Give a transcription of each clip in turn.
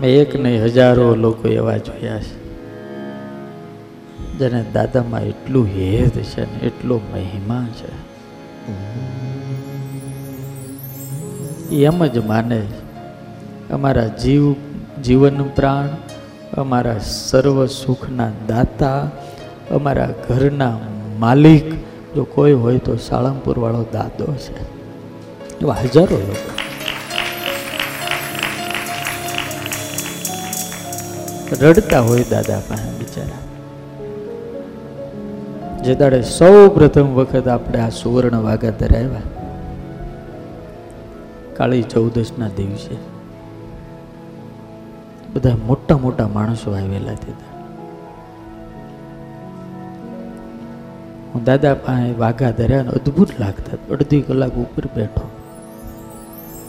મેં એક નહીં, હજારો લોકો એવા જોયા છે. જેને દાદામાં એટલું હેત છે ને, એટલો મહિમા છે. એમ જ માને અમારા જીવ, જીવન પ્રાણ, અમારા સર્વ સુખના દાતા, અમારા ઘરના માલિક, જો કોઈ હોય તો સાળંગપુર વાળો દાદો છે. એવા હજારો લોકો. રડતા હોય દાદા પાસે બિચારા. જે દાડે સૌ પ્રથમ વખત આપણે આ સુવર્ણ વાગાતર આવ્યા કાળી ચૌદશના દિવસે. બધા મોટા મોટા માણસો આવેલા હતા હું દાદા પાસે વાઘા ધર્યા અદ્ભુત લાગતા. અડધી કલાક ઉપર બેઠો.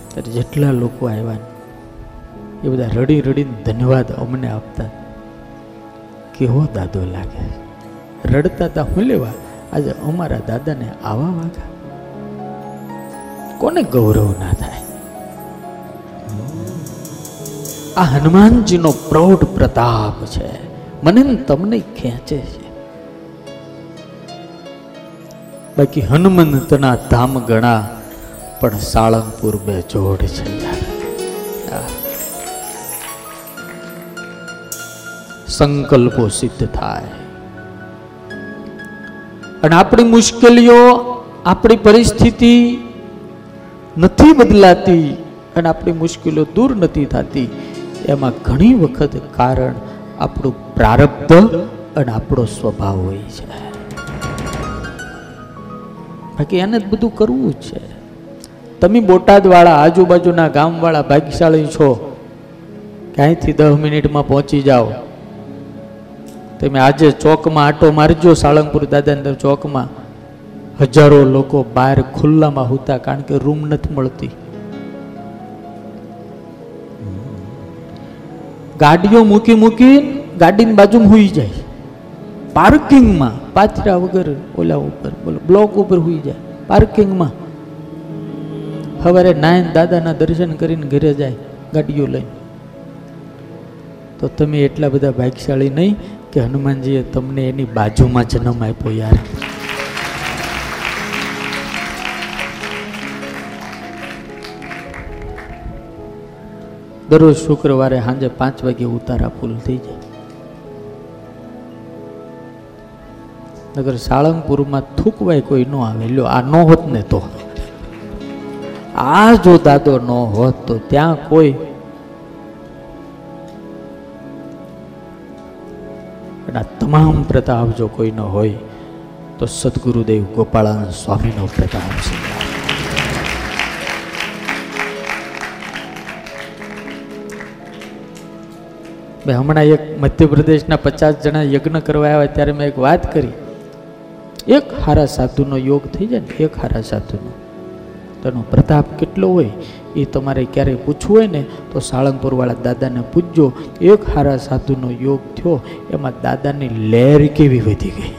ત્યારે જેટલા લોકો આવ્યા ને એ બધા રડી રડીને ધન્યવાદ અમને આપતા. કેવો દાદો લાગે. રડતા તા હું લેવા આજે અમારા દાદાને આવા વાગા કોને ગૌરવ ના થાય? આ હનુમાનજીનો પ્રૌઢ પ્રતાપ છે. મને તમને ખેંચે છે. બાકી હનુમંતના ધામ ગણા પણ સાળંગપુર બે જોડ છે. સંકલ્પો સિદ્ધ થાય. અને આપણી મુશ્કેલીઓ, આપણી પરિસ્થિતિ નથી બદલાતી અને આપણી મુશ્કેલીઓ દૂર નથી થતી. એમાં ઘણી વખત કારણ આપણું પ્રારબ્ધ અને આપણો સ્વભાવ હોય છે. બાકી એને જ બધું કરવું છે. તમે બોટાદવાળા, આજુબાજુના ગામવાળા ભાગ્યશાળી છો. ક્યાંયથી દસ મિનિટમાં પહોંચી જાઓ? તમે આજે ચોકમાં આટો મારજો સાળંગપુર દાદાની ચોકમાં. હજારો લોકો બહાર ખુલ્લામાં હોતા કારણ કે રૂમ નથી મળતી. ગાડીઓ મૂકી મૂકી ગાડીની બાજુમાં હુઈ જાય. પાર્કિંગમાં પાથરા વગર ઓલા ઉપર, બોલો, બ્લોક ઉપર હુઈ જાય. પાર્કિંગમાં સવારે નાયન દાદાના દર્શન કરીને ઘરે જાય ગાડીઓ લઈને. તો તમે એટલા બધા ભાગ્યશાળી નહીં કે હનુમાનજીએ તમને એની બાજુમાં જન્મ આપ્યો યાર. દરરોજ શુક્રવારે સાંજે પાંચ વાગે ઉતારા ફૂલ થઈ જાય. નગર સાળંગપુરમાં થૂકવાય કોઈ ન આવે. લ્યો, આ ન હોત ને તો. આ જો દાદો ન હોત તો ત્યાં કોઈ આ તમામ પ્રતાપ જો કોઈનો હોય, તો સદગુરુદેવ ગોપાળાનંદ સ્વામીનો પ્રતાપ છે. હમણાં એક મધ્યપ્રદેશના પચાસ જણા યજ્ઞ કરવા આવ્યા ત્યારે મેં એક વાત કરી. એક હારા સાધુનો યોગ થઈ જાય ને, એક હારા સાધુનો. તેનો પ્રતાપ કેટલો હોય એ તમારે ક્યારેય પૂછવું હોય ને, તો સાળંગપુરવાળા દાદાને પૂછજો. એક હારા સાધુનો યોગ થયો, એમાં દાદાની લહેર કેવી વધી ગઈ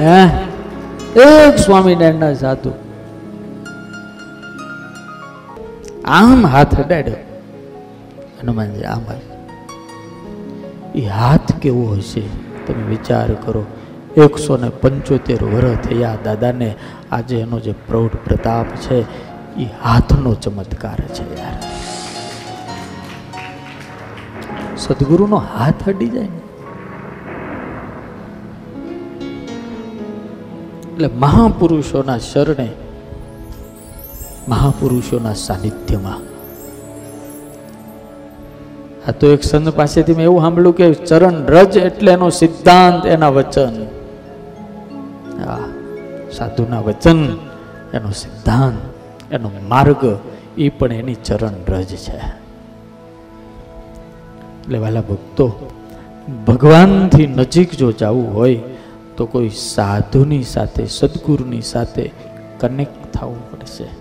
હે? એક સ્વામિનારાયણના સાધુ. આમ હાથ અડાડ્યો. હનુમાનજી, આમ. એ હાથ કેવો હશે, તમે વિચાર કરો. એકસો ને પંચોતેર વર્ષ થયા. દાદાને આજે એનો જે પ્રૌઢ પ્રતાપ છે એ હાથનો ચમત્કાર છે યાર. સદગુરુનો હાથ અડી જાય એટલે મહાપુરુષોના શરણે, મહાપુરુષોના સાનિધ્યમાં. આ તો એક સંત પાસેથી મેં એવું સાંભળ્યું કે ચરણ રજ એટલે એનો સિદ્ધાંત, એના વચન. આ સાધુના વચન, એનો સિદ્ધાંત, એનો માર્ગ, એ પણ એની ચરણ રજ છે. એટલે વાલા ભક્તો, ભગવાનથી નજીક જો જવું હોય, તો કોઈ સાધુની સાથે, સદગુરુની સાથે કનેક્ટ થવું પડશે.